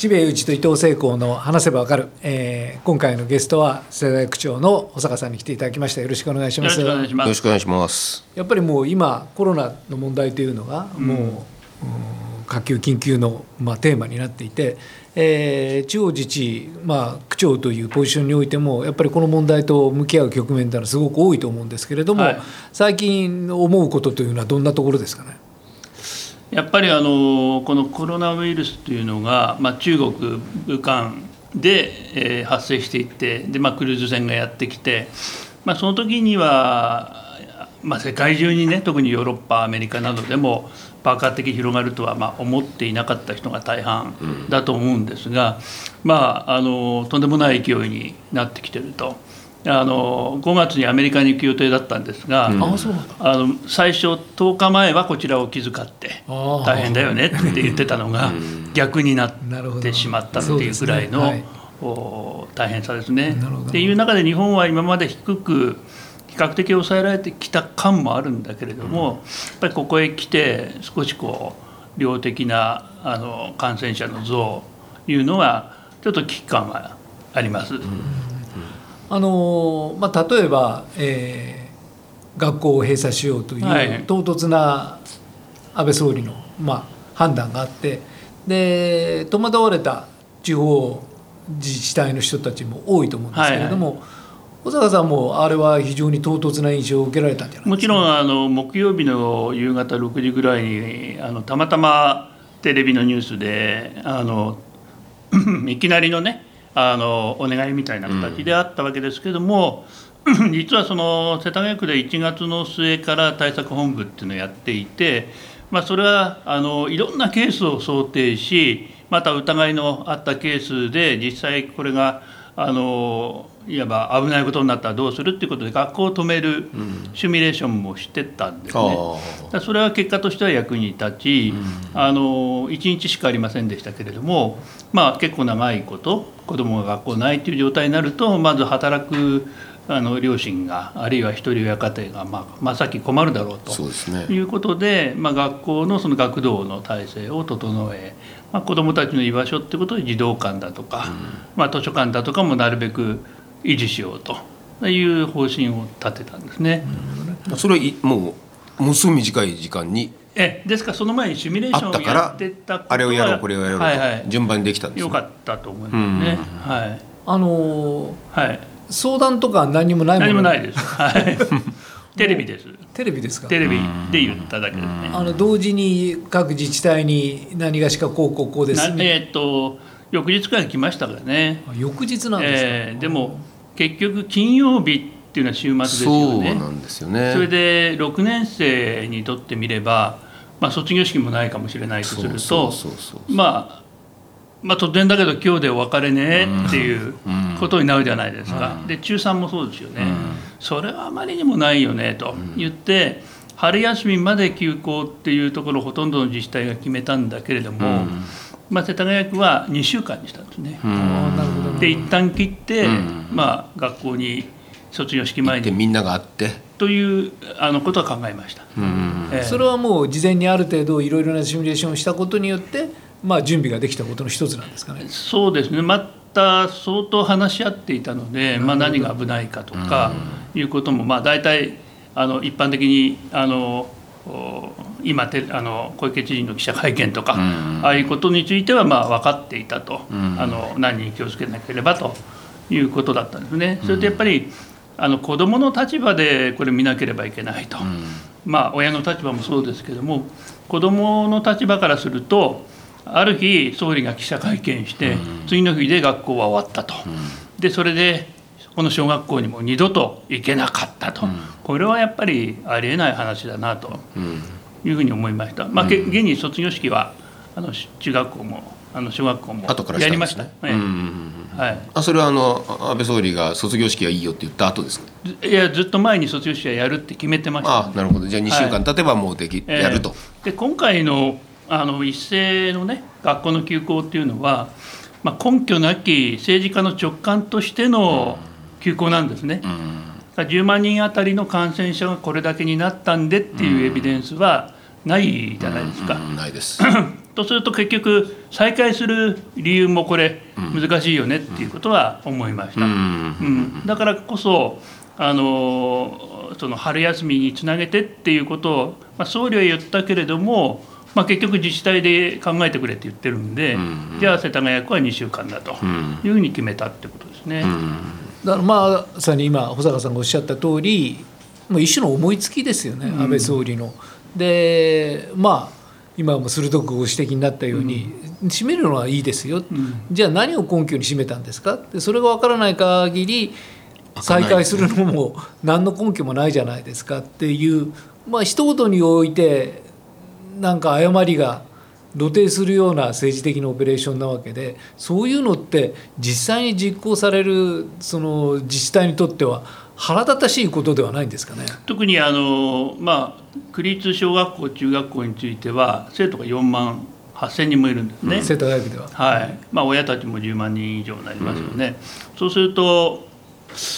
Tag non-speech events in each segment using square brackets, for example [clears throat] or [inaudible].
知米内と伊藤聖光の話せばわかる、えー、今回のゲストは世代区長の保坂さんに来ていただきました。よろしくお願いします。よろしくお願いします。やっぱりもう今コロナの問題というのがもう、うん、緊急緊急の、まあ、テーマになっていて、えー、地方自治、まあ、区長というポジションにおいてもやっぱりこの問題と向き合う局面というのはすごく多いと思うんですけれども、はい、最近思うことというのはどんなところですかね？やっぱりあのこのコロナウイルスというのが、まあ、中国、武漢で、えー、発生していってで、まあ、クルーズ船がやってきて、まあ、その時には、まあ、世界中にね特にヨーロッパアメリカなどでも爆発的に広がるとは、まあ、思っていなかった人が大半だと思うんですが、まあ、あのとんでもない勢いになってきてると。あの5月にアメリカに行く予定だったんですが、うん、あの最初10日前はこちらを気遣って大変だよねって言ってたのが逆になってしまったっていうぐらいの、ね。はい、大変さですね。っていう中で日本は今まで低く比較的抑えられてきた感もあるんだけれども、やっぱりここへ来て少しこう量的なあの感染者の増いうのはちょっと危機感はあります。うんあのまあ、例えば、えー、学校を閉鎖しようという唐突な安倍総理の、まあ、判断があってで戸惑われた地方自治体の人たちも多いと思うんですけれども、はい。はい、小坂さんもあれは非常に唐突な印象を受けられたんじゃないもちろんあの木曜日の夕方6時ぐらいにあのたまたまテレビのニュースであの [clears throat] いきなりのねあのお願いみたいな形であったわけですけども、うん、実はその世田谷区で1月の末から対策本部っていうのをやっていて、まあ、それはあのいろんなケースを想定しまた疑いのあったケースで実際これがあのいわば危ないことになったらどうするっていうことで学校を止めるシミュレーションもしてたんですね。うん、それは結果としては役に立ち、うん、あの1日しかありませんでしたけれども、まあ、結構長いこと子どもが学校ないという状態になるとまず働くあの両親があるいは一人親家庭が、まあ、まあ、さっき困るだろうということで、まあ、学校のその学童の体制を整えまあ、子どもたちの居場所ってことで児童館だとか、うん、まあ、図書館だとかもなるべく維持しようという方針を立てたんですね。うん、それはもうものすごい短い時間にえですからその前にシミュレーションをやってたあれをやろうこれをやろうと、はいはい、順番にできたんです、ね、よかったと思いますね。はい、あのー、はい、相談とか何もないもの？何もないです。はい。[laughs] テレビです。テレビですか？テレビで言っただけですね。あの同時に各自治体に何がしかこうこうこうです、ね。えっ、と翌日から来ましたからね。翌日なんですか？えー、でも結局金曜日っていうのは週末ですよね。そうなんですよね。それで6年生にとってみれば、まあ卒業式もないかもしれないとすると、まあまあ突然だけど今日でお別れねっていうことになるじゃないですか。で中3もそうですよね。それはあまりにもないよねと言って、春休みまで休校っていうところほとんどの自治体が決めたんだけれども、まあ、世田谷区は2週間にしたんですね。で一旦切って、まあ、学校に卒業式前にみんながあって。というあのことは考えました、えー、それはもう事前にある程度いろいろなシミュレーションをしたことによって、まあ、準備ができたことの一つなんですかね。そうですね。また相当話し合っていたので、まあ、何が危ないかとかいうことも、まあ、大体あの一般的にあの今てあの小池知事の記者会見とか、ああいうことについてはまあ分かっていたと、あの何に気をつけなければということだったんですね。それとやっぱりあの子どもの立場でこれ見なければいけないと、まあ親の立場もそうですけども子どもの立場からするとある日総理が記者会見して、次の日で学校は終わったと、でそれでこの小学校にも二度と行けなかったと、これはやっぱりありえない話だなというふうに思いました。まあ、現に卒業式はあの中学校もあの小学校もやりました。ね、はい、あそれはあの安倍総理が卒業式はいいよって言った後ですか？いやずっと前に卒業式はやるって決めてました、ね、あなるほど。じゃあ2週間経てばもうでき、はい、やると。で今回のあの一斉のね学校の休校っていうのは、まあ、根拠なき政治家の直感としての休校なんですね。うん、10万人あたりの感染者がこれだけになったんでっていうエビデンスはないじゃないですか。うんないです。[laughs] とすると結局再開する理由もこれ難しいよねっていうことは思いました。うんうんだからこそあのその春休みにつなげてっていうことを、まあ、総理は言ったけれども、まあ、結局自治体で考えてくれって言ってるんで、うんじゃあ世田谷区は2週間だとうんいうふうに決めたってことですね。だからまさに今保坂さんがおっしゃった通りもう一種の思いつきですよね、安倍総理の。でまあ今も鋭くご指摘になったように、締めるのはいいですよ、じゃあ何を根拠に締めたんですか？でそれが分からない限り再開するのも何の根拠もないじゃないですかっていうまあ一言においてなんか誤りが露呈するような政治的なオペレーションなわけでそういうのって実際に実行されるその自治体にとっては腹立たしいことではないんですかね？特にあの、まあ、区立小学校中学校については生徒が4万8,000人もいるんですね。世田谷区では。はいまあ、親たちも10万人以上になりますよね。そうすると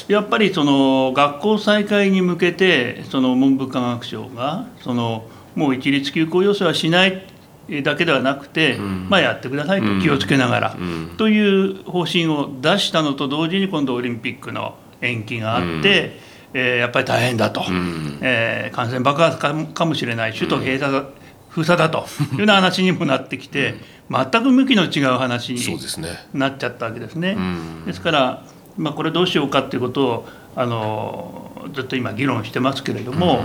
やっぱりその学校再開に向けてその文部科学省がそのもう一律休校要請はしないだけではなくて、まあ、やってくださいと気をつけながら、という方針を出したのと同時に今度オリンピックの延期があって、えーやっぱり大変だと、えー感染爆発かかもしれない首都閉鎖だ、封鎖だというような話にもなってきて、全く向きの違う話に。なっちゃったわけですね。ん。ですから、まあ、これどうしようかっていうことをあのずっと今議論してますけれども、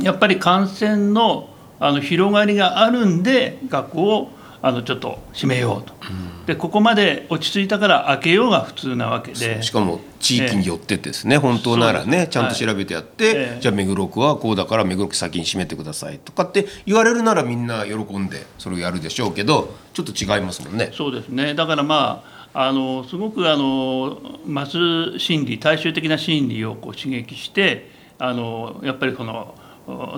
やっぱり感染のあの広がりがあるんで学校をあのちょっと閉めようと、でここまで落ち着いたから開けようが普通なわけで。しかも地域によってですね、本当ならねちゃんと調べてやって、ええ。じゃあ目黒区はこうだから目黒区先に閉めてくださいとかって言われるならみんな喜んでそれをやるでしょうけどちょっと違いますもんね。そうですね。だからまああのすごくあのマス心理大衆的な心理をこう刺激してあのやっぱりこのお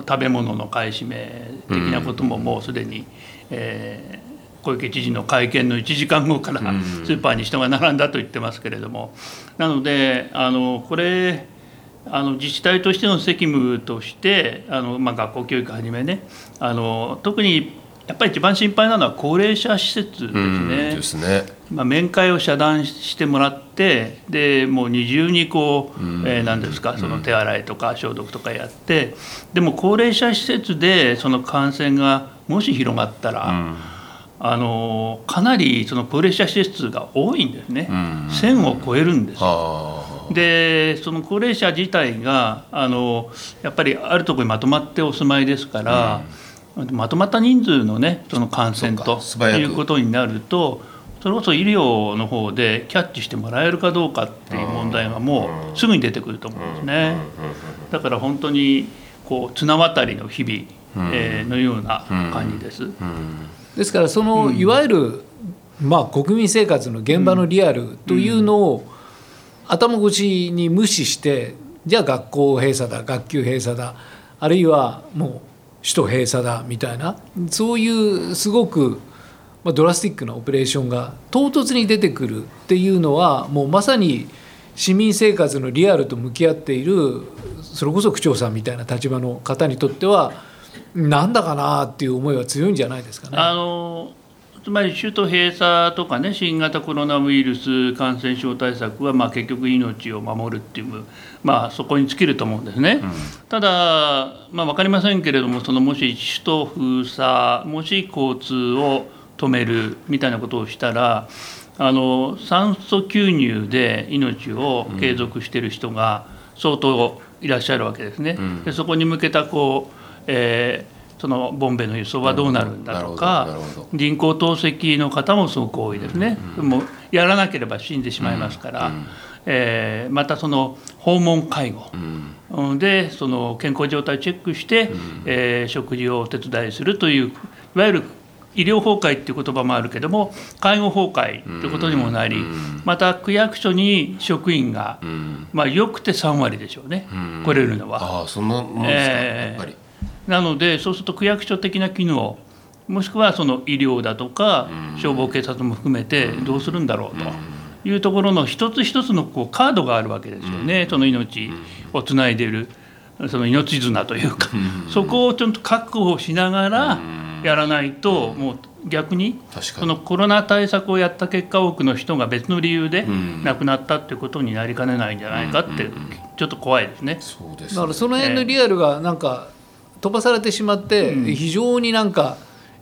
食べ物の買い占め的なことももうすでに、えー小池知事の会見の1時間後からスーパーに人が並んだと言ってますけれども。なのであのこれあの自治体としての責務としてあの、まあ、学校教育はじめねあの特にやっぱり一番心配なのは高齢者施設ですうんね。ですね。まあ、面会を遮断してもらってでもう二重にこう、えー何ですかその手洗いとか消毒とかやってでも高齢者施設でその感染がもし広がったら、あのかなりその高齢者施設が多いんですね、1,000を超えるんですでその高齢者自体があのやっぱりあるところにまとまってお住まいですから、まとまった人数のねその感染そうということになるとそれこそ医療の方でキャッチしてもらえるかどうかっていう問題がもうすぐに出てくると思うんですね。だから本当にこう綱渡りの日々、えーのような感じです。ですからそのいわゆる、まあ、国民生活の現場のリアルというのを頭越しに無視してじゃあ学校閉鎖だ学級閉鎖だあるいはもう首都閉鎖だみたいなそういうすごく、ドラスティックなオペレーションが唐突に出てくるっていうのはもうまさに市民生活のリアルと向き合っているそれこそ区長さんみたいな立場の方にとってはなんだかなっていう思いは強いんじゃないですかね。あのつまり首都閉鎖とかね新型コロナウイルス感染症対策はまあ結局命を守るっていう、まあ、そこに尽きると思うんですね。ただ、まあ、分かりませんけれどもそのもし首都封鎖もし交通を止めるみたいなことをしたらあの酸素吸入で命を継続している人が相当いらっしゃるわけですね。でそこに向けたこう、えーそのボンベの輸送はどうなるんだとか、人工透析の方もすごく多いですね、もうやらなければ死んでしまいますから、えーまたその訪問介護、うん。でその健康状態をチェックして、えー食事をお手伝いするといういわゆる医療崩壊っていう言葉もあるけども介護崩壊ということにもなり、また区役所に職員が、まあ、よくて3割でしょうね、来れるのは。ああそんなもんですか、えー。なのでそうすると区役所的な機能もしくはその医療だとか消防警察も含めてどうするんだろうというところの一つ一つのこうカードがあるわけですよね、その命をつないでいる。その命綱というか、そこをちょっと確保しながらやらないと、もう逆にそのコロナ対策をやった結果多くの人が別の理由で亡くなったっていうことになりかねないんじゃないかってちょっと怖いですね。だからその辺のリアルがなんか飛ばされてしまって非常になんか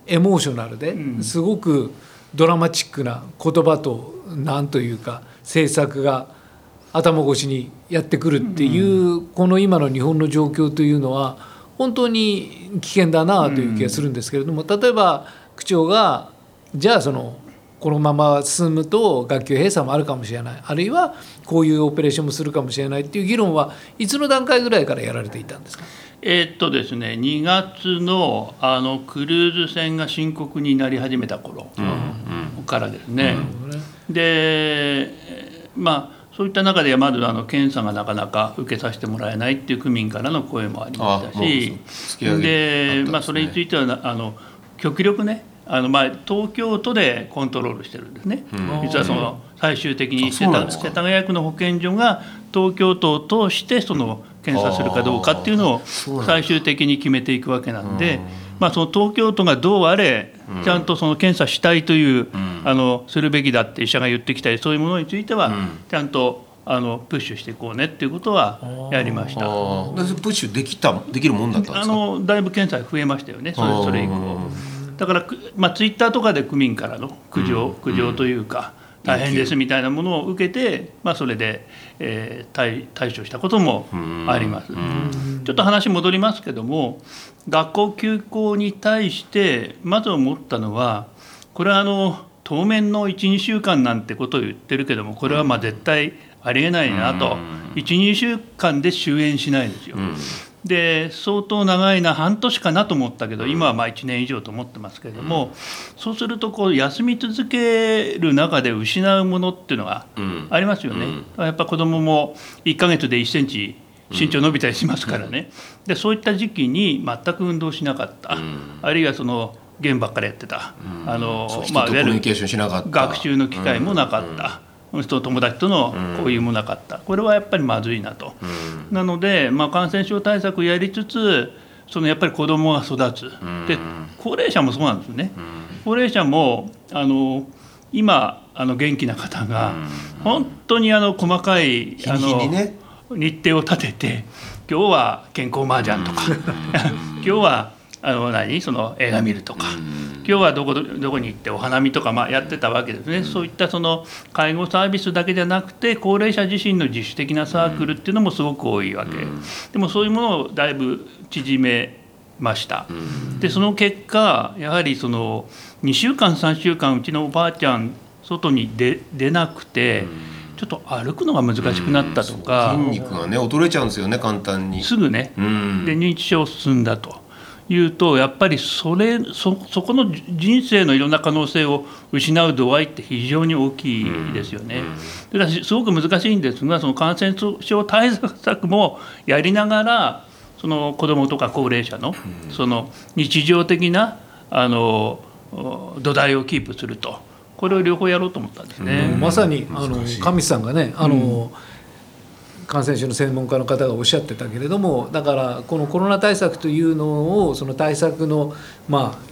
エモーショナルですごくドラマチックな言葉と何というか政策が頭越しにやってくるっていうこの今の日本の状況というのは本当に危険だなという気がするんですけれども例えば区長がじゃあそのこのまま進むと学級閉鎖もあるかもしれない。あるいはこういうオペレーションもするかもしれないっていう議論はいつの段階ぐらいからやられていたんですか？えー、っとですね2月のあのクルーズ船が深刻になり始めた頃からですね。でまあそういった中でまずあの検査がなかなか受けさせてもらえないっていう区民からの声もありましたしで、まあ、それについてはあの極力ねあのまあ東京都でコントロールしてるんですね、実はその最終的に世田谷区の保健所が東京都を通してその検査するかどうかっていうのを最終的に決めていくわけなんで。まあ、その東京都がどうあれ、ちゃんとその検査したいという、あのするべきだって医者が言ってきたり、そういうものについては、ちゃんとあのプッシュしていこうねっていうことはやりました。プッシュできたできるもんだったんですか？あのだいぶ検査増えましたよね。それそれ以降。だからまあツイッターとかで区民からの苦情、苦情というか。大変ですみたいなものを受けて、まあ、それで、えー、対対処したこともあります。ちょっと話戻りますけども学校休校に対してまず思ったのはこれはあの当面の12週間なんてことを言ってるけどもこれはまあ絶対ありえないなと12週間で終焉しないですよ。で相当長いな半年かなと思ったけど今はまあ1年以上と思ってますけれども、そうするとこう休み続ける中で失うものっていうのがありますよね。やっぱ子どもも1ヶ月で1センチ身長伸びたりしますからね、でそういった時期に全く運動しなかった、あるいはそのゲームばっかりやってた、あのまあ、いわゆる学習の機会もなかった。人友達との交流もなかった、これはやっぱりまずいなと、なので、まあ、感染症対策をやりつつそのやっぱり子どもが育つ、で高齢者もそうなんですね、高齢者もあの今あの元気な方が本当にあの細かいあの、ね、日程を立てて今日は健康麻雀とか。[laughs] 今日はあの何？その映画見るとか。今日はどこどこに行ってお花見とかまあやってたわけですね、そういったその介護サービスだけじゃなくて高齢者自身の自主的なサークルっていうのもすごく多いわけ、でもそういうものをだいぶ縮めました、でその結果やはりその2週間3週間うちのおばあちゃん外に出出なくて、ちょっと歩くのが難しくなったとか、筋肉がね衰えちゃうんですよね簡単に。すぐね、で認知症進んだというとやっぱりそれそそこの人生のいろんな可能性を失う度合いって非常に大きいですよね。だからすごく難しいんですがその感染症対策もやりながらその子どもとか高齢者のその日常的なあの土台をキープすると。これを両方やろうと思ったんですね。まさにあの上さんがねあの、感染症の専門家の方がおっしゃってたけれどもだからこのコロナ対策というのをその対策のまあ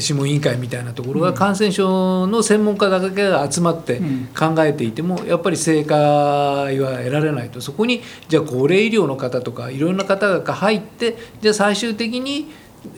諮問委員会みたいなところが感染症の専門家だけが集まって考えていてもやっぱり正解は得られないと。そこにじゃあ高齢医療の方とかいろんな方が入ってじゃあ最終的に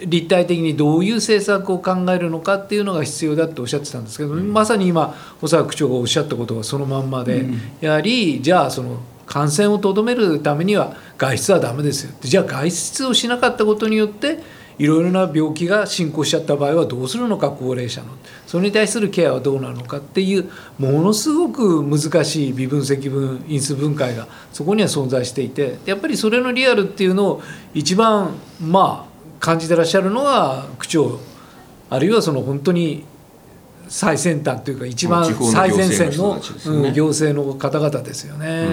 立体的にどういう政策を考えるのかっていうのが必要だっておっしゃってたんですけど、うん、まさに今保坂区長がおっしゃったことがそのまんまで、うん、やはりじゃあその感染をとどめるためには外出はダメですよ。じゃあ外出をしなかったことによっていろいろな病気が進行しちゃった場合はどうするのか高齢者の。それに対するケアはどうなのかっていうものすごく難しい微分積分因数分解がそこには存在していて。やっぱりそれのリアルっていうのを一番まあ感じてらっしゃるのは区長あるいはその本当に最先端というか一番最前線の行政の方々ですよね。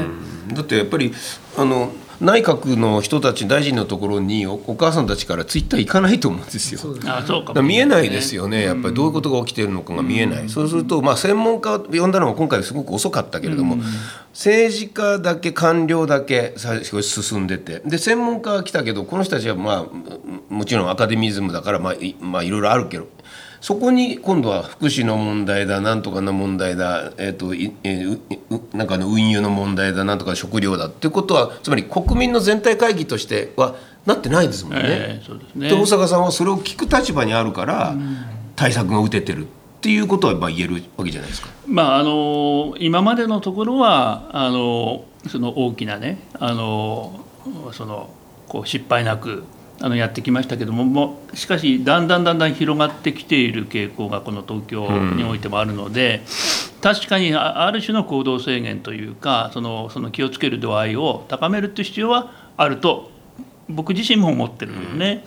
だってやっぱりあの内閣の人たち大臣のところにお母さんたちからツイッター行かないと思うんですよ。そうあそうか見えないですよね。やっぱりどういうことが起きてるのかが見えない、うん、そうすると、まあ、専門家を呼んだのが今回すごく遅かったけれども、うん、政治家だけ官僚だけ進んでてで専門家は来たけどこの人たちは、まあ、もちろんアカデミズムだから、まあいまあ、いろいろあるけどそこに今度は福祉の問題だなんとかの問題だ、えーとえー、なんかの運輸の問題だなんとか食料だっていうことはつまり国民の全体会議としてはなってないですもんね。えー、そうですねで大阪さんはそれを聞く立場にあるから対策が打ててるっていうことはまあ言えるわけじゃないですか。まあ、あの今までのところはあのその大きなねあのそのこう失敗なくあのやってきましたけどももしかしだんだんだんだん広がってきている傾向がこの東京においてもあるので、うん、確かにある種の行動制限というかそのその気をつける度合いを高めるという必要はあると僕自身も思ってるよね。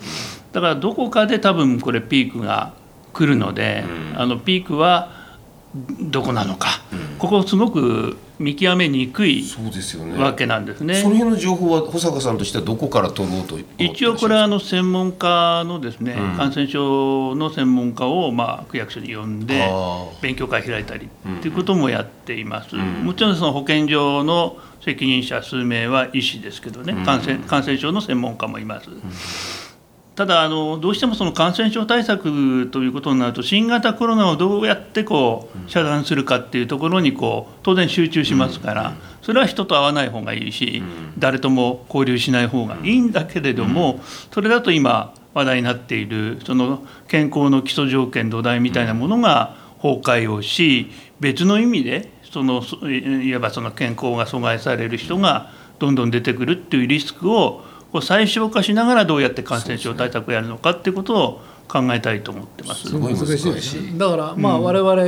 だからどこかで多分これピークが来るので、あのピークはどこなのか、ここすごく見極めにくいわけなんですね。その辺の情報は保坂さんとしてはどこから取ろうと一応これはあの専門家のですね、うん、感染症の専門家をまあ区役所に呼んで勉強会開いたりっていうこともやっています。うん、もちろんその保健所の責任者数名は医師ですけどね、感染感染症の専門家もいます。ただあのどうしてもその感染症対策ということになると新型コロナをどうやってこう遮断するかっていうところにこう当然集中しますからそれは人と会わない方がいいし誰とも交流しない方がいいんだけれどもそれだと今話題になっているその健康の基礎条件土台みたいなものが崩壊をし別の意味でそのいわばその健康が阻害される人がどんどん出てくるっていうリスクをこう最小化しながらどうやって感染症対策をやるのかっていうことを考えたいと思ってます。すごい難しいですだからまあ我々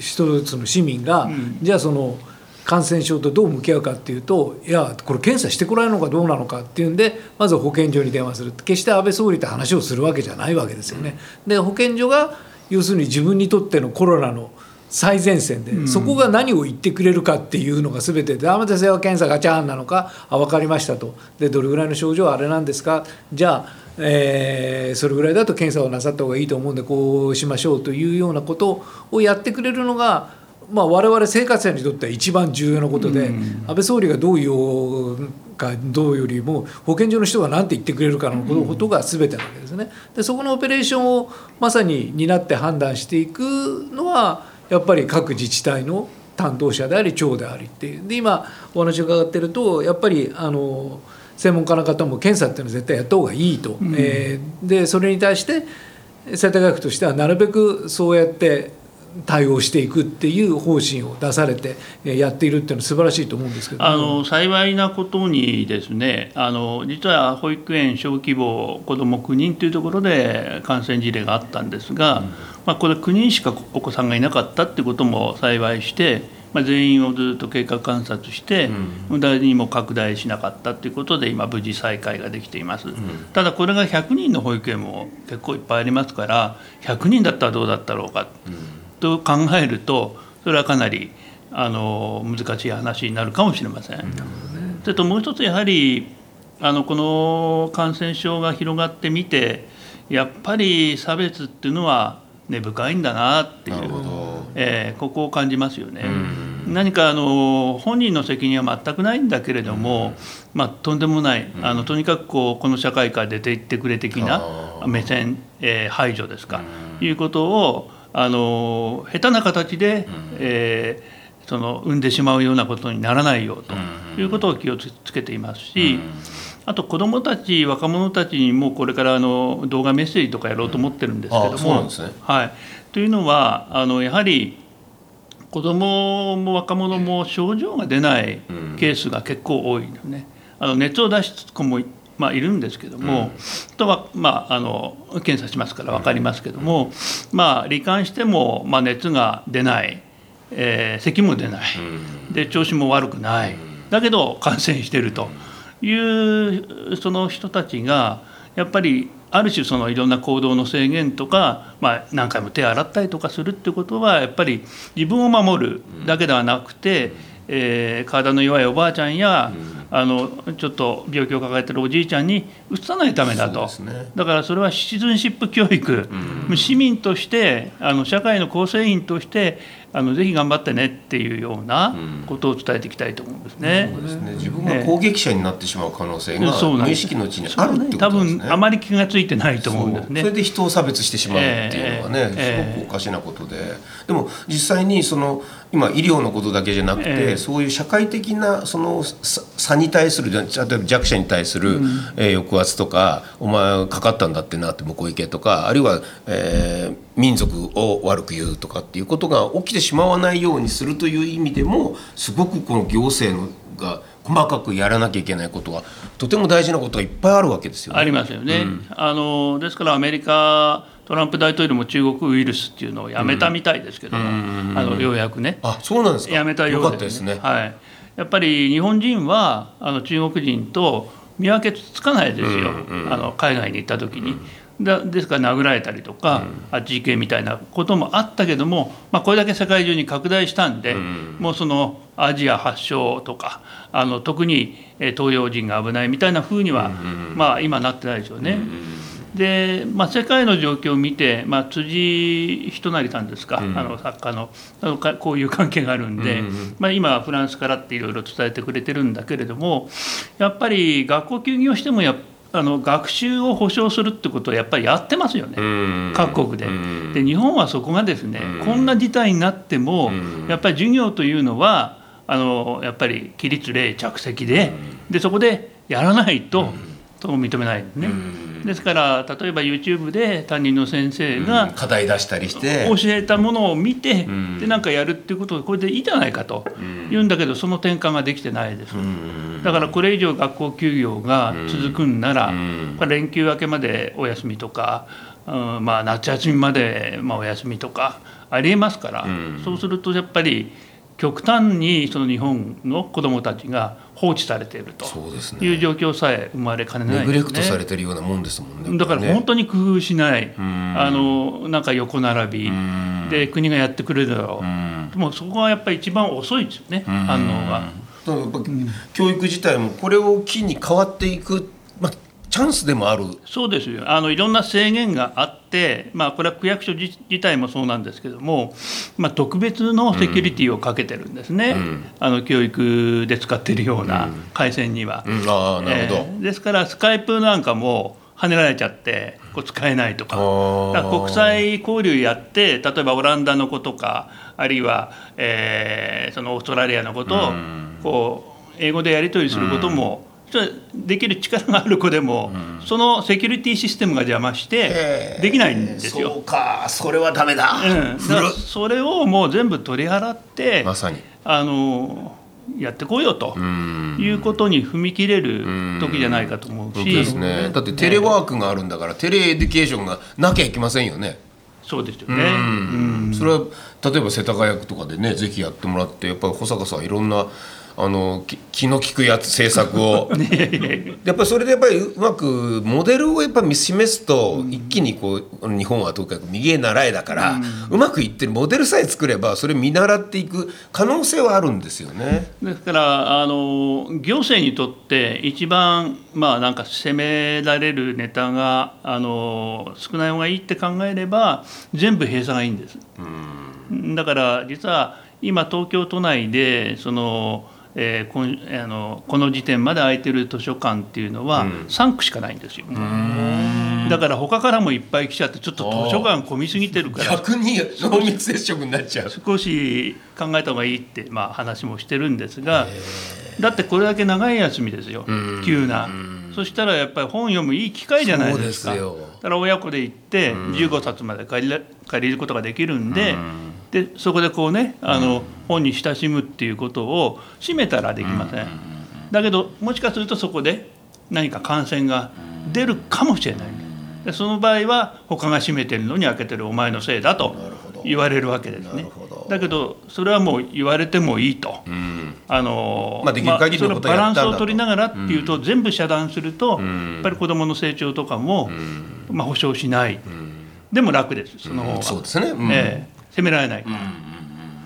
一つの市民が、うん、じゃあその感染症とどう向き合うかっていうといやこれ検査してこられるのかどうなのかっていうんでまず保健所に電話する決して安倍総理と話をするわけじゃないわけですよね。で保健所が要するに自分にとってのコロナの最前線で、うん、そこが何を言ってくれるかっていうのが全てダメですよ検査がチャーンなのかあ分かりましたと。でどれぐらいの症状はあれなんですか？じゃあ、えー、それぐらいだと検査をなさった方がいいと思うんでこうしましょうというようなことをやってくれるのがまあ、我々生活者にとっては一番重要なことで、うん、安倍総理がどう言おうかどうよりも保健所の人が何て言ってくれるかのことが全てなわけですね。でそこのオペレーションをまさに担って判断していくのはやっぱり各自治体の担当者であり長でありっていう。で今お話を伺ってるとやっぱりあの専門家の方も検査っていうのは絶対やった方がいいと、うん、えー、でそれに対して世田谷区としてはなるべくそうやって対応していくっていう方針を出されてやっているっていうのは素晴らしいと思うんですけど。あの幸いなことにですねあの実は保育園小規模子ども9人というところで感染事例があったんですが、うん、まあ、これ9人しかお子さんがいなかったってことも幸いして、まあ、全員をずっと経過観察して、うん、誰にも拡大しなかったということで今無事再開ができています、うん、ただこれが100人の保育園も結構いっぱいありますから100人だったらどうだったろうか。うんと考えるとそれはかなりあの難しい話になるかもしれません。それともう一つやはりあのこの感染症が広がってみてやっぱり差別っていうのは根深いんだなっていう、えー、ここを感じますよね。何かあの本人の責任は全くないんだけれども、まあ、とんでもない。あのとにかくこうこの社会から出ていってくれ的な目線、えー、排除ですか、いうことをあの下手な形で、うん、えー、その生んでしまうようなことにならないようということを気をつけていますし、うん、あと子どもたち若者たちにもこれからあの動画メッセージとかやろうと思ってるんですけども。はい、というのはあのやはり子どもも若者も症状が出ないケースが結構多いのね。あの熱を出す子もまあ、いるんですけども、うん、とは、まあ、あの検査しますから分かりますけども、まあ、罹患しても、まあ、熱が出ない、えー、咳も出ない、で調子も悪くない、だけど感染してるというその人たちがやっぱりある種そのいろんな行動の制限とか、まあ、何回も手洗ったりとかするってことはやっぱり自分を守るだけではなくて、えー、体の弱いおばあちゃんや、あのちょっと病気を抱えてるおじいちゃんにうつさないためだと、ね、だからそれはシチズンシップ教育、うん、市民としてあの社会の構成員としてあのぜひ頑張ってねっていうようなことを伝えていきたいと思うんですね。そうですね。自分が攻撃者になってしまう可能性が無意識のうちにあるってことですね。多分あまり気が付いてないと思うんですね。それで人を差別してしまうっていうのはね、えー、すごくおかしなことで、でも実際にその今医療のことだけじゃなくて、えー、そういう社会的なその差に対する例えば弱者に対する、うん、えー、抑圧とかお前かかったんだってなって向こう行けとかあるいは、えー、民族を悪く言うとかっていうことが起きてしまわないようにするという意味でもすごくこの行政のが細かくやらなきゃいけないことはとても大事なことがいっぱいあるわけですよね。ありますよね。うん、あのですからアメリカトランプ大統領も中国ウイルスっていうのをやめたみたいですけども、うん、あのようやくね。あそうなんですか。やめたようですね。はい。やっぱり日本人はあの中国人と見分けつかないですよ、うんうん、あの海外に行った時に。だですから殴られたりとか、うん、あっち行けみたいなこともあったけども、まあ、これだけ世界中に拡大したんで、うん、もうそのアジア発祥とかあの特に東洋人が危ないみたいなふうには、うん、まあ、今なってないですよね。で、まあ、世界の状況を見て、まあ、辻仁成さんですか、あの作家のあのこういう関係があるんで、まあ、今フランスからっていろいろ伝えてくれてるんだけれどもやっぱり学校休業してもやっぱあの学習を保障するってことはやっぱりやってますよね、各国で。で日本はそこがですね、こんな事態になっても、やっぱり授業というのはあのやっぱり起立例着席ででそこでやらないと、と認めないですね。ですから例えば YouTube で担任の先生が、課題出したりして。教えたものを見て、でなんかやるっていうことこれでいいじゃないかと言うんだけどその転換ができてないです、だからこれ以上学校休業が続くんなら、連休明けまでお休みとか、うん、まあ夏休みまで、まあ、お休みとかありえますから、そうするとやっぱり極端にその日本の子どもたちが放置されていると。いう状況さえ生まれかねない、ね、ネグレクトされてるようなもんですもんねだから本当に工夫しない。あのなんか横並び。で国がやってくれるだろう。でもそこはやっぱり一番遅いですよね。反応が。教育自体もこれを機に変わっていく、まあ、チャンスでもある。そうですよ。あのいろんな制限があって、まあ、これは区役所自体もそうなんですけども、まあ、特別のセキュリティをかけてるんですね、うん、あの教育で使っているような回線には。うん。うん、あなるほど、えー、ですからスカイプなんかも跳ねられちゃってこう使えないとか。か国際交流やって例えばオランダの子とかあるいは、えー、そのオーストラリアのことをこう英語でやり取りすることも、できる力がある子でも、うん、そのセキュリティシステムが邪魔してできないんですよ。そうか。それはダメだ,、うん、だそれをもう全部取り払ってまさに。あのやってこいよということに踏み切れる時じゃないかと思うし、ですね、だってテレワークがあるんだから、テレエデュケーションがなきゃいけませんよね。そうですよね、それは例えば世田谷区とかでねぜひやってもらってやっぱり保坂さんいろんなあの気の利くやつ政策を。[laughs] やっぱりそれでやっぱりうまくモデルをやっぱ見示すと一気にこう日本はとにかく右へ習えだから、うまくいってるモデルさえ作ればそれ見習っていく可能性はあるんですよね。ですからあの行政にとって一番まあなんか責められるネタがあの少ない方がいいって考えれば全部閉鎖がいいんです。だから実は今東京都内でそのえー、こあのこの時点まで空いてる図書館っていうのは3区しかないんですよ。だから他からもいっぱい来ちゃってちょっと図書館混みすぎてるから逆に濃密接触になっちゃう。少し考えた方がいいって、まあ、話もしてるんですがだってこれだけ長い休みですよ。急な。そしたらやっぱり本読むいい機会じゃないですか。だから親子で行って15冊まで借り借りることができるんで。でそこでこうねあの、本に親しむっていうことを閉めたらできません、だけどもしかするとそこで何か感染が出るかもしれない。でその場合は他が閉めてるのに開けてるお前のせいだと言われるわけですね。だけどそれはもう言われてもいいと、うん、あのまあ、できる限りのバランスを取りながらっていうと、うん、全部遮断すると、うん、やっぱり子どもの成長とかも、まあ、保障しない、でも楽です。その方が、そうですね、ええ責められない、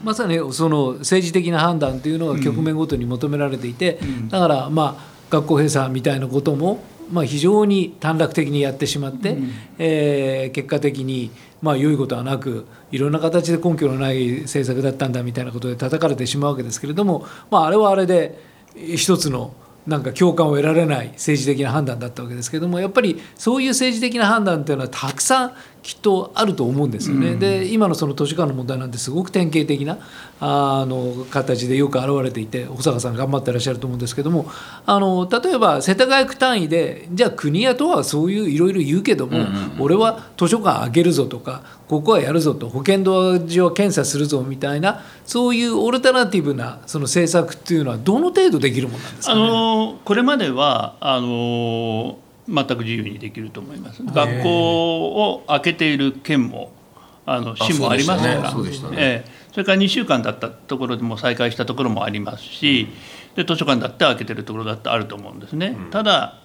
まさにその政治的な判断というのが局面ごとに求められていて、だからまあ学校閉鎖みたいなこともまあ、非常に短絡的にやってしまって、うん、えー、結果的にまあ良いことはなくいろんな形で根拠のない政策だったんだみたいなことで叩かれてしまうわけですけれども、まあ、あれはあれで一つのなんか共感を得られない政治的な判断だったわけですけどもやっぱりそういう政治的な判断っていうのはたくさんきっとあると思うんですよね。うん、で今のその図書館の問題なんてすごく典型的なあの形でよく現れていて保坂さん頑張ってらっしゃると思うんですけどもあの例えば世田谷区単位でじゃあ国やとはそういういろいろ言うけども、うんうんうん、俺は図書館開けるぞとかここはやるぞと保健所は検査するぞみたいなそういうオルタナティブなその政策っていうのはどの程度できるものなんですか、ね、あのこれまではあの全く自由にできると思います。学校を開けている県もあの市もありますから、そ、ね。ね、えー、それから2週間だったところでも再開したところもありますし、で図書館だって開けてるところだってあると思うんですね。うん、ただ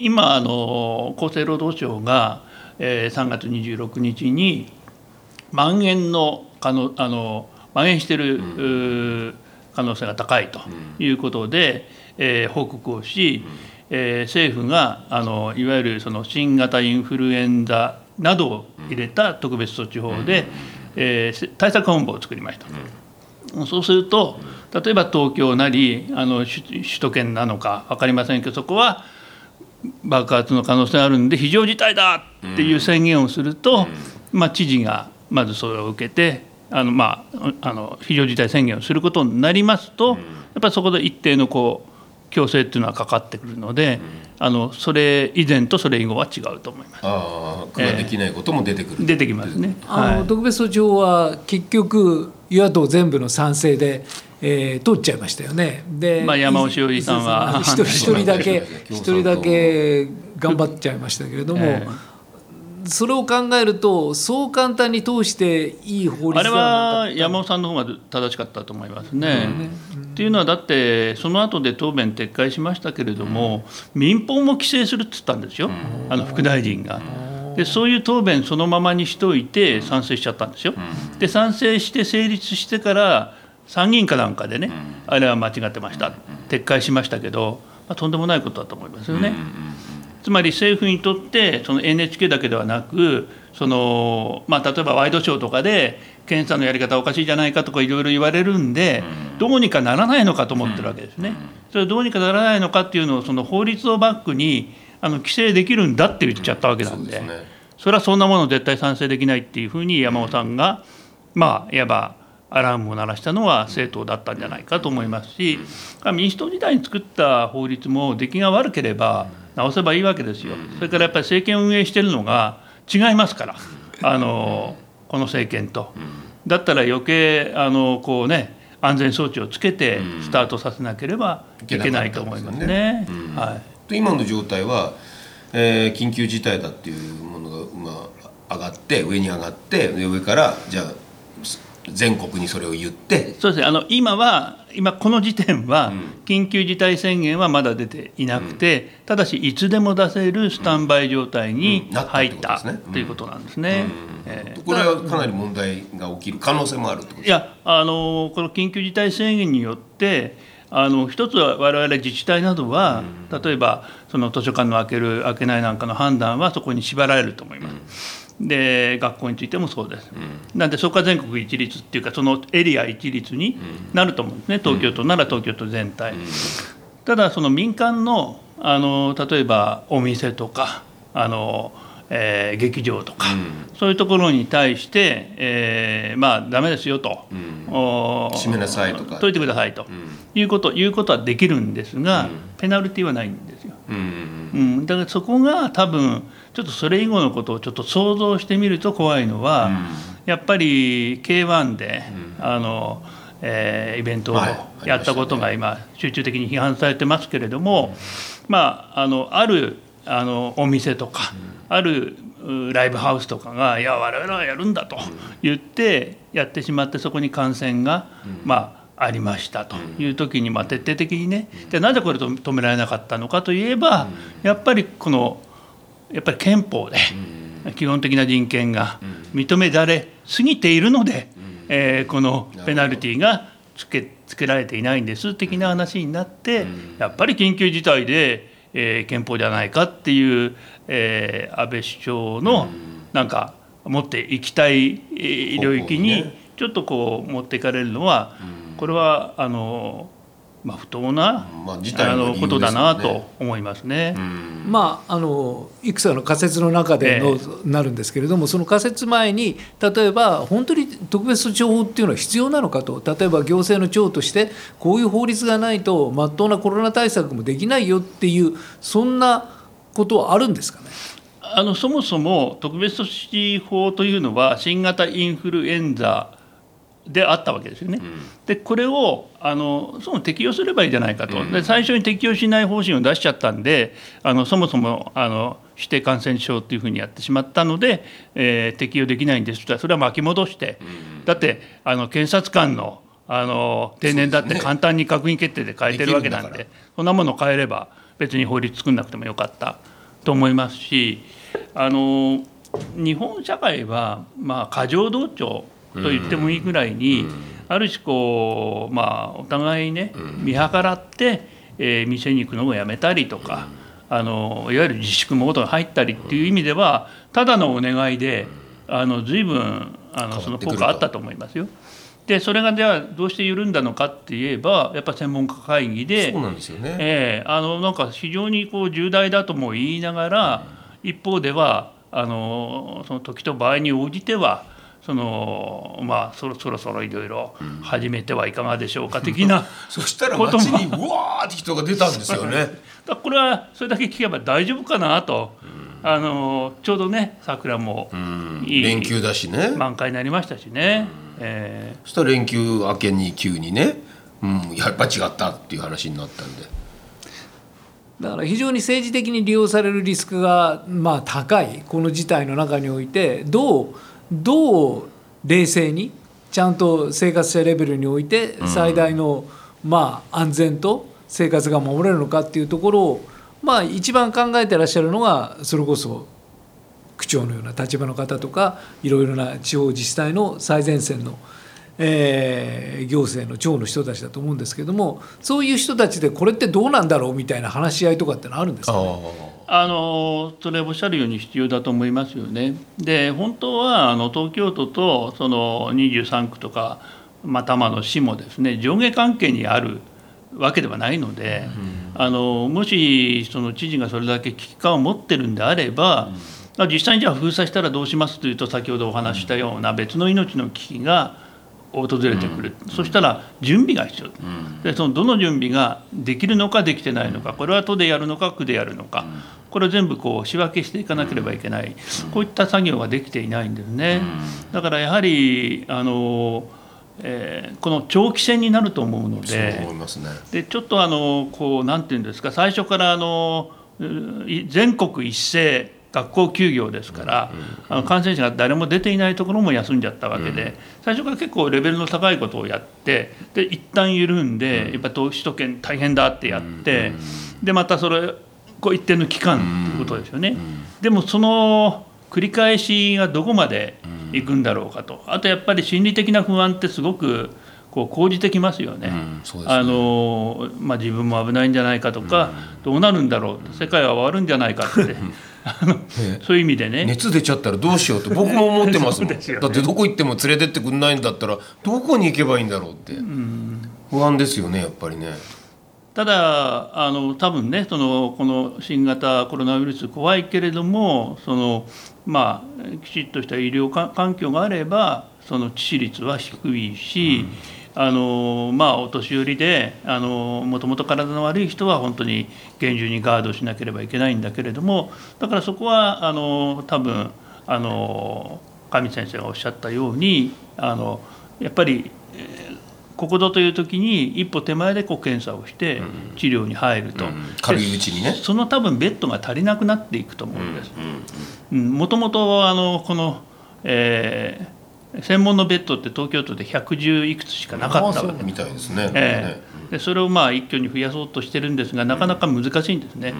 今あの厚生労働省が、えー、3月26日に蔓延の可能あの蔓延している、うん、可能性が高いということで、うん、えー、報告をし、うんえー、政府があのいわゆるその新型インフルエンザなどを入れた特別措置法で、えー、対策本部を作りました。そうすると例えば東京なりあの首都圏なのか分かりませんけどそこは爆発の可能性があるんで非常事態だっていう宣言をすると、まあ、知事がまずそれを受けてあの、まあ、あの非常事態宣言をすることになりますとやっぱりそこで一定のこう強制っていうのはかかってくるので、うん、あのそれ以前とそれ以後は違うと思います。ああ、できないことも出てくる、えー、出てきますね。あの、特別措置法は結局与野党全部の賛成で。えー、通っちゃいましたよね。で、まあ、山尾志織さんは一人だけ一人だけ頑張っちゃいましたけれども、えー、それを考えるとそう簡単に通していい法律あれは山尾さんの方が正しかったと思いますね。うん。っていうのはだってその後で答弁撤回しましたけれども、民放も規制するって言ったんですよ、あの副大臣が。でそういう答弁そのままにしておいて賛成しちゃったんですよ。で賛成して成立してから参議院かなんかでね、あれは間違ってました。撤回しましたけど、まあ、とんでもないことだと思いますよね。つまり政府にとってその NHK だけではなくその、まあ、例えばワイドショーとかで検査のやり方おかしいじゃないかとかいろいろ言われるんで、どうにかならないのかと思ってるわけですね。それどうにかならないのかっていうのをその法律をバックにあの規制できるんだって言っちゃったわけなんで,、それはそんなもの絶対賛成できないっていうふうに山尾さんが、まあいわばアラームを鳴らしたのは正当だったんじゃないかと思いますし民主党時代に作った法律も出来が悪ければ直せばいいわけですよ。それからやっぱり政権を運営してるのが違いますからあのこの政権と。だったら余計あのこうね安全装置をつけてスタートさせなければいけないと思いますね。はい、今の状態は、えー、緊急事態だっていうものが、まあ、上がって上に上がって上からじゃあ全国にそれを言って。そうですね。あの今は今この時点は緊急事態宣言はまだ出ていなくて、うん、ただしいつでも出せるスタンバイ状態に入ったということなんですね。これはかなり問題が起きる可能性もあるいやあのこの緊急事態宣言によってあの一つは我々自治体などは、例えばその図書館の開ける開けないなんかの判断はそこに縛られると思います。で学校についてもそうです、うん、なんでそこは全国一律っていうかそのエリア一律になると思うんですね。東京都なら東京都全体、うん、ただその民間のあの例えばお店とかあの、えー、劇場とか、うん、そういうところに対して、えー、まあダメですよと、うん、閉めなさいとか。解いてくださいと、いうこということはできるんですが、ペナルティはないんですよ、うんだからそこが多分ちょっとそれ以後のことをちょっと想像してみると怖いのは、うん、やっぱり K1 で、うん、あのえー、イベントをやったことが今集中的に批判されてますけれども、まああのあるあのお店とか、あるライブハウスとかが「いや我々はやるんだ」と言ってやってしまってそこに感染が、まあありましたという時に、まあ、徹底的にね。じゃなぜこれ止められなかったのかといえばやっぱりこのやっぱり憲法で基本的な人権が認められすぎているのでえー、このペナルティーがつけつけられていないんです的な話になって、やっぱり緊急事態で、えー、憲法じゃないかっていう、えー、安倍首相のなんか持っていきたい領域にちょっとこう持っていかれるのは、これはあのまあ、不当な、まあ、あのことだなと思いますね。まあ、あのいくつかの仮説の中での、えー、なるんですけれどもその仮説前に例えば本当に特別措置法っていうのは必要なのかと例えば行政の長としてこういう法律がないとまっとうなコロナ対策もできないよっていうそんなことはあるんですかね？あのそもそも特別措置法というのは新型インフルエンザであったわけですよね。でこれをあのその適用すればいいじゃないかと。で最初に適用しない方針を出しちゃったんであのそもそもあの指定感染症っていうふうにやってしまったので、えー、適用できないんですと。それは巻き戻して。だってあの検察官のあの定年だって簡単に閣議決定で変えてるわけなんでそんなものを変えれば別に法律作んなくてもよかった。と思いますしあの日本社会はまあ過剰同調と言ってもいいぐらいに、ある種こう、まあ、お互いね見計らって、えー、店に行くのをやめたりとか、あのいわゆる自粛モードが入ったりっていう意味ではただのお願いであの随分あのその効果あったと思いますよ。でそれがではどうして緩んだのかって言えばやっぱ専門家会議でそうなんですよね、えー、あのなんか非常にこう重大だとも言いながら、一方ではあのその時と場合に応じてはそのまあそろそろそろいろいろ始めてはいかがでしょうか的な、[laughs] そしたら街にうわーって人が出たんですよね。[laughs] だこれはそれだけ聞けば大丈夫かなと、あのちょうどね桜もいい連休だしね。満開になりましたしね。えー、そしたら連休明けに急にね、うん、やっぱ違ったっていう話になったんで。だから非常に政治的に利用されるリスクがまあ高いこの事態の中においてどうどう冷静にちゃんと生活者レベルにおいて最大の、まあ、安全と生活が守れるのかっていうところを、まあ、一番考えてらっしゃるのがそれこそ区長のような立場の方とかいろいろな地方自治体の最前線の、えー、行政の長の人たちだと思うんですけどもそういう人たちでこれってどうなんだろうみたいな話し合いとかってのあるんですかね？あのそれおっしゃるように必要だと思いますよね。で本当はあの東京都とその23区とか、まあ、多摩の市もですね上下関係にあるわけではないので、うん、あのもしその知事がそれだけ危機感を持ってるんであれば、うん、実際にじゃあ封鎖したらどうしますというと先ほどお話したような別の命の危機が訪れてくる、うん、そしたら準備が必要、うん、でそのどの準備ができるのかできてないのかこれは都でやるのか区でやるのか、これを全部こう仕分けしていかなければいけない、こういった作業ができていないんですね。だからやはりあのえー、この長期戦になると思うので、ね、でちょっとあのこうなんていうんですか最初からあの全国一斉学校休業ですから、あの感染者が誰も出ていないところも休んじゃったわけで、最初から結構レベルの高いことをやってで一旦緩んで、やっぱり首都圏大変だってやって、でまたそれこう一定の期間ということですよね。でもその繰り返しがどこまでいくんだろうかと。あとやっぱり心理的な不安ってすごくこう講じてきますよね。うん。ね。あのまあ、自分も危ないんじゃないかとか、うん、どうなるんだろう世界は終わるんじゃないかって [laughs] そういう意味でね。熱出ちゃったらどうしようと僕も思ってますもん。[laughs] ね、だってどこ行っても連れてってくんないんだったらどこに行けばいいんだろうって、不安ですよねやっぱりね。ただあの多分ねそのこの新型コロナウイルス怖いけれどもその、まあ、きちっとした医療環境があればその致死率は低いし、うんあのまあ、お年寄りであのもともと体の悪い人は本当に厳重にガードしなければいけないんだけれどもだからそこはあの多分あの上先生がおっしゃったようにあのやっぱり、えー、ここぞという時に一歩手前でこう検査をして治療に入ると、うん。うん、軽いうちにね。その多分ベッドが足りなくなっていくと思うんです。もともとあのこの、えー専門のベッドって東京都で110いくつしかなかったわけ。みたいですね、えー、でそれをまあ一挙に増やそうとしてるんですがなかなか難しいんですね。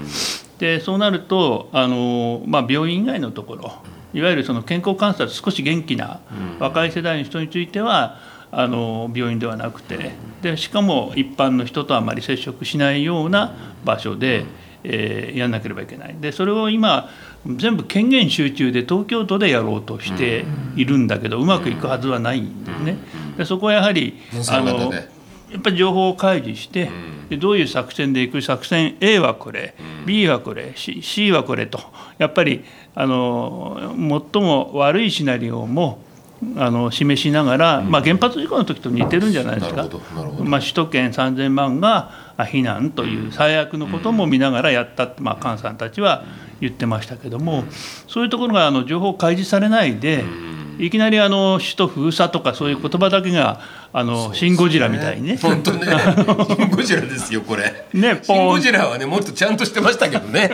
でそうなるとあの、まあ、病院以外のところいわゆるその健康観察少し元気な若い世代の人についてはあの病院ではなくてでしかも一般の人とあまり接触しないような場所で、えー、やんなければいけない。でそれを今全部権限集中で東京都でやろうとしているんだけどうまくいくはずはないんですね。でそこはやはりあのやっぱり情報を開示して、でどういう作戦でいく？作戦 A はこれ、B はこれ C, C はこれと。やっぱりあの最も悪いシナリオもあの示しながら、まあ、原発事故の時と似てるんじゃないですか、まあ、首都圏3000万が避難という最悪のことも見ながらやったって、まあ、菅さんたちは言ってましたけども、そういうところがあの情報開示されないで、いきなりあの首都封鎖とかそういう言葉だけがあのシン・ゴジラみたいにね。本当ね。シン・ゴジラですよこれ。ね、シン・ゴジラはねもっとちゃんとしてましたけどね。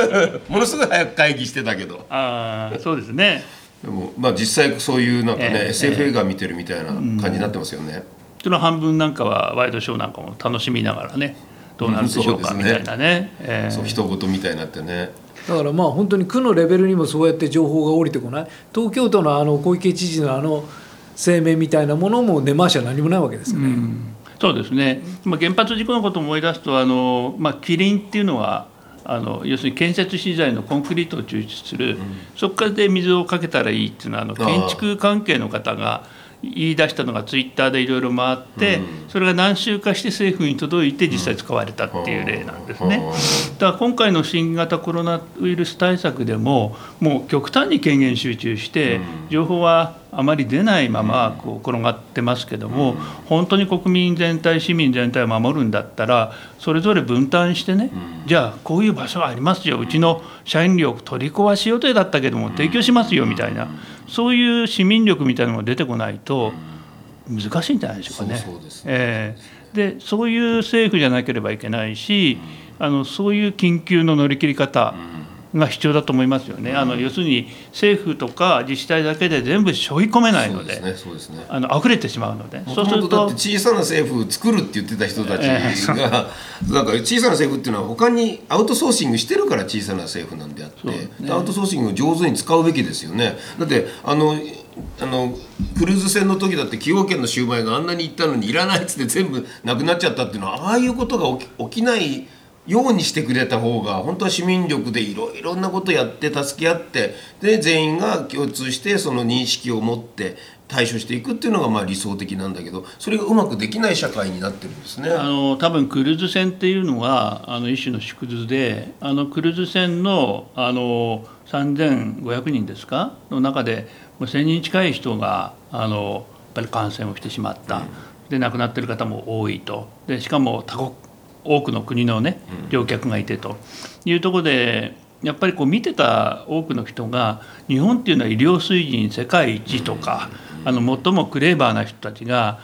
[laughs] ものすごい早く会議してたけど。ああそうですね。でもまあ実際そういうなんかね、えー、SF 映画見てるみたいな感じになってますよね。その半分なんかはワイドショーなんかも楽しみながらねどうなるでしょうかみたいなね。そう人事みたいになってね。だからまあ本当に区のレベルにもそうやって情報が降りてこない。東京都のあの小池知事のあの声明みたいなものも根回しは何もないわけですよね。うん、そうですね、まあ、原発事故のことを思い出すとあの、まあ、キリンっていうのはあの要するに建設資材のコンクリートを抽出する、うん、そこからで水をかけたらいいっていうのはあの建築関係の方が言い出したのがツイッターでいろいろ回って、うん、それが何週かして政府に届いて実際使われたっていう例なんですね。だから今回の新型コロナウイルス対策でももう極端に権限集中して情報はあまり出ないままこう転がってますけども、本当に国民全体市民全体を守るんだったらそれぞれ分担してね、じゃあこういう場所がありますようちの社員力取り壊し予定だったけども提供しますよみたいな。そういう市民力みたいなのが出てこないと難しいんじゃないでしょうかね。そうでえでそういう政府じゃなければいけないし、あのそういう緊急の乗り切り方、が必要だと思いますよね、あの要するに政府とか自治体だけで全部背負い込めないので、そうですね、あの溢れてしまうので、そうすると小さな政府作るって言ってた人たちが、[laughs] えー、なんか小さな政府っていうのは他にアウトソーシングしてるから小さな政府なんであって、ね、アウトソーシングを上手に使うべきですよね。だってあのあのクルーズ船の時だって崎陽軒のシューマイがあんなに行ったのにいらないっつって全部なくなっちゃったっていうのはああいうことが起き起きないようにしてくれた方が本当は市民力でいろいろなことやって助け合ってで全員が共通してその認識を持って対処していくっていうのがまあ理想的なんだけどそれがうまくできない社会になってるんですね。あの多分クルーズ船っていうのはあの一種の縮図であのクルーズ船のあの3500人ですか？の中で1,000人近い人があのやっぱり感染をしてしまった。うん。で亡くなってる方も多いと。でしかも多国多くの国のね乗客がいてと。いうところでやっぱりこう見てた多くの人が日本っていうのは医療水準世界一とかあの最もクレーバーな人たちが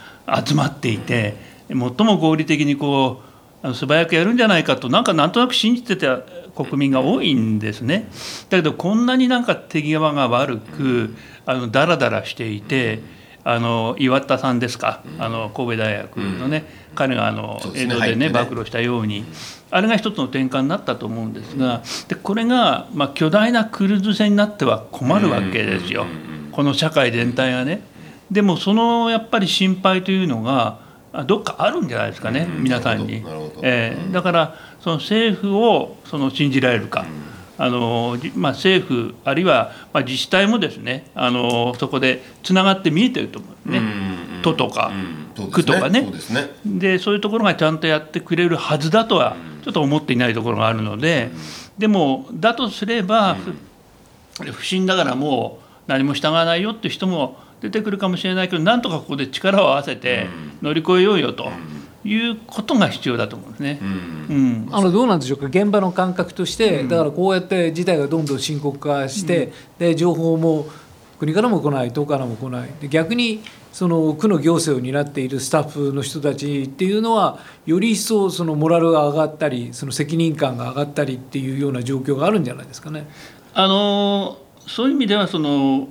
集まっていて最も合理的にこう素早くやるんじゃないかとなんかなんとなく信じてた国民が多いんですね。だけどこんなになんか手際が悪くあのダラダラしていてあの岩田さんですか？あの神戸大学のね、彼があの映像でね。暴露したように。あれが一つの転換になったと思うんですがでこれが、まあ、巨大なクルーズ船になっては困るわけですよ。この社会全体がね。でもそのやっぱり心配というのがどっかあるんじゃないですかね、皆さんに。えー、だからその政府をその信じられるか。あのまあ、政府あるいは、まあ、自治体もですねあのそこでつながって見えてると思うね、都とか、区とかね。でそういうところがちゃんとやってくれるはずだとはちょっと思っていないところがあるので、でもだとすれば、不審だからもう何も従わないよって人も出てくるかもしれないけどなんとかここで力を合わせて乗り越えようよと。いうことが必要だと思うんですね。うん、あのどうなんでしょうか？現場の感覚として、だからこうやって事態がどんどん深刻化して、で情報も国からも来ない党からも来ない。で逆にその区の行政を担っているスタッフの人たちっていうのはより一層そのモラルが上がったりその責任感が上がったりっていうような状況があるんじゃないですかね。あのそういう意味ではその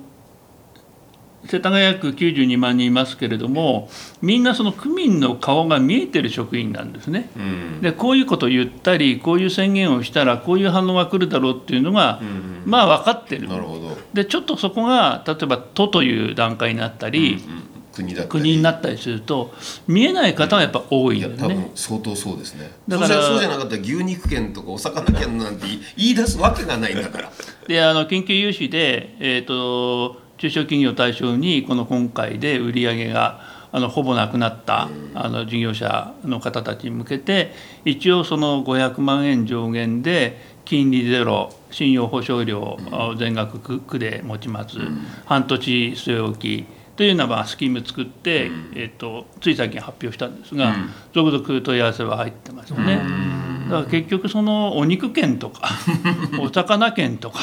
世田谷区92万人いますけれどもみんなその区民の顔が見えてる職員なんですね。うん、でこういうことを言ったりこういう宣言をしたらこういう反応が来るだろうっていうのが、うん、まあ分かってる。なるほど。でちょっとそこが例えば都という段階になったり、うんうん国だ国になったりすると見えない方がやっぱ多いよね、多分相当そうですね。だからそうじゃなかったら牛肉券とかお魚券なんて言い出すわけがないんだから。であの研究融資で、えーと中小企業対象にこの今回で売り上げがあのほぼなくなったあの事業者の方たちに向けて一応その500万円上限で金利ゼロ信用保証料全額区で持ちます。半年据え置き。というようなまあスキーム作って、えー、とつい最近発表したんですが、続々問い合わせは入ってますよね。だから結局そのお肉券とか [laughs] お魚券とか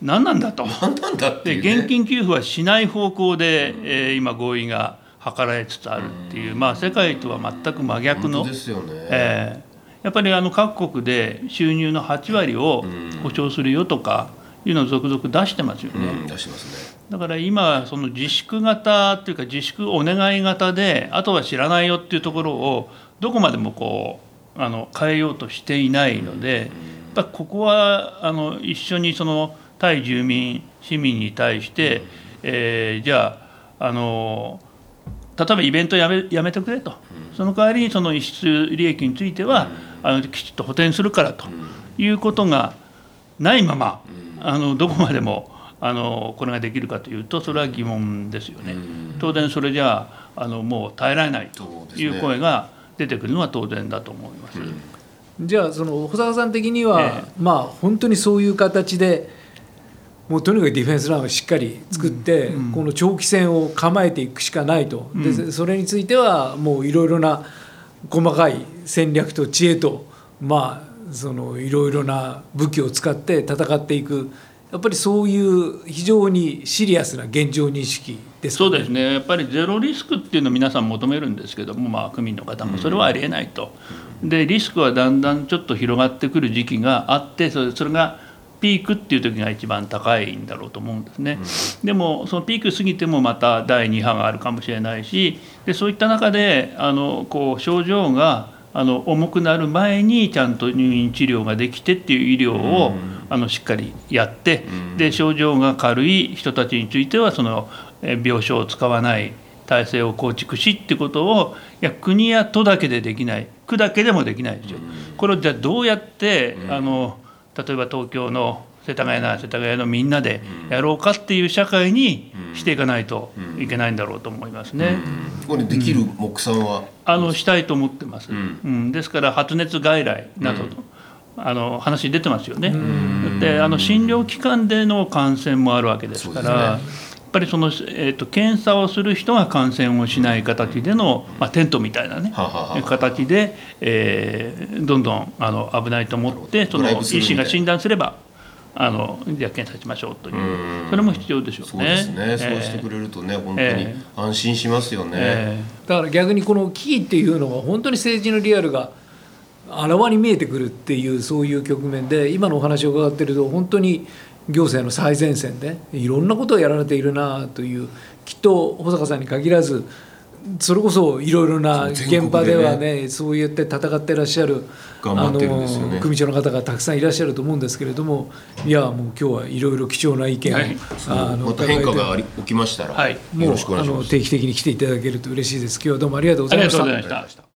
何なんだと。何なんだって、ね、現金給付はしない方向で、えー、今合意が図られつつあるっていう、まあ、世界とは全く真逆の、ですよね。えー、やっぱりあの各国で収入の8割を保証するよとかいうのを続々出してますよね。うん、出してますね。だから今その自粛型っていうか自粛お願い型であとは知らないよっていうところをどこまでもこうあの変えようとしていないので、やっぱここはあの一緒にその対住民市民に対して、えー、じゃああの例えばイベントやめやめてくれと、その代わりにその逸失利益については、あのきちっと補填するからということがないまま、あのどこまでもあのこれができるかというとそれは疑問ですよね。当然それじゃああのもう耐えられないという声が出てくるのは当然だと思います。じゃあその保坂さん的には、ええ、まあ本当にそういう形でもうとにかくディフェンスラインをしっかり作って、うんうん、この長期戦を構えていくしかないと、うん、でそれについてはもういろいろな細かい戦略と知恵とまあそのいろいろな武器を使って戦っていく。やっぱりそういう非常にシリアスな現状認識です、ね、そうですね。やっぱりゼロリスクっていうのを皆さん求めるんですけども、まあ、区民の方も。それはありえないと、でリスクはだんだんちょっと広がってくる時期があってそれそれがピークっていう時が一番高いんだろうと思うんですね、うん、でもそのピーク過ぎてもまた第2波があるかもしれないしでそういった中であのこう症状があの重くなる前にちゃんと入院治療ができてっていう医療を、うん、あのしっかりやって、うん、で症状が軽い人たちについてはその病床を使わない体制を構築しってことをいや国や都だけでできない。区だけでもできないですよ。これをじゃあどうやって、あの例えば東京の世田谷な世田谷のみんなでやろうかっていう社会にしていかないといけないんだろうと思いますね。これできる目算は、あのしたいと思ってます。うん。ですから発熱外来などと、あの話出てますよね。であの診療機関での感染もあるわけですから。やっぱりその、えーと、検査をする人が感染をしない形での、まあ、テントみたいなね形で、えー、どんどんあの危ないと思ってその医師が診断すればあのじゃあ検査しましょうというそれも必要でしょうね。そうですね、そうしてくれるとね本当に安心しますよね、えー、だから逆にこの危機っていうのは本当に政治のリアルがあらわに見えてくるっていうそういう局面で今のお話を伺ってると本当に行政の最前線でいろんなことをやられているなというきっと保坂さんに限らずそれこそいろいろな現場ではね、ね、そうやって戦ってらっしゃるあの組長の方がたくさんいらっしゃると思うんですけれどもいやもう今日はいろいろ貴重な意見を、はい、あのまた変化が起きましたら、はい、もうあの定期的に来ていただけると嬉しいです。今日はどうもありがとうございました。